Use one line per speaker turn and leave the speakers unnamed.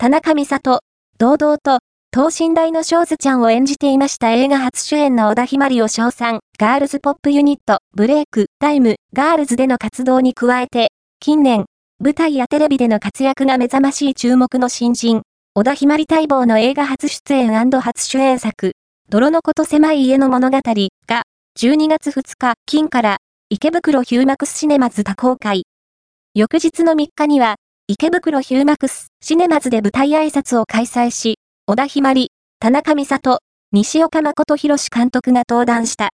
田中美里、堂々と、等身大の小豆ちゃんを演じていました映画初主演の織田ひまりを称賛、ガールズポップユニット、ブレイク、タイム、ガールズでの活動に加えて、近年、舞台やテレビでの活躍が目覚ましい注目の新人、織田ひまり待望の映画初出演初主演作、泥の子と狭い家の物語が、12月2日、金から、池袋ヒューマックスシネマズ他公開。翌日の3日には、池袋ヒューマクスシネマズで舞台挨拶を開催し、小田ひまり、田中美里、西岡誠博監督が登壇した。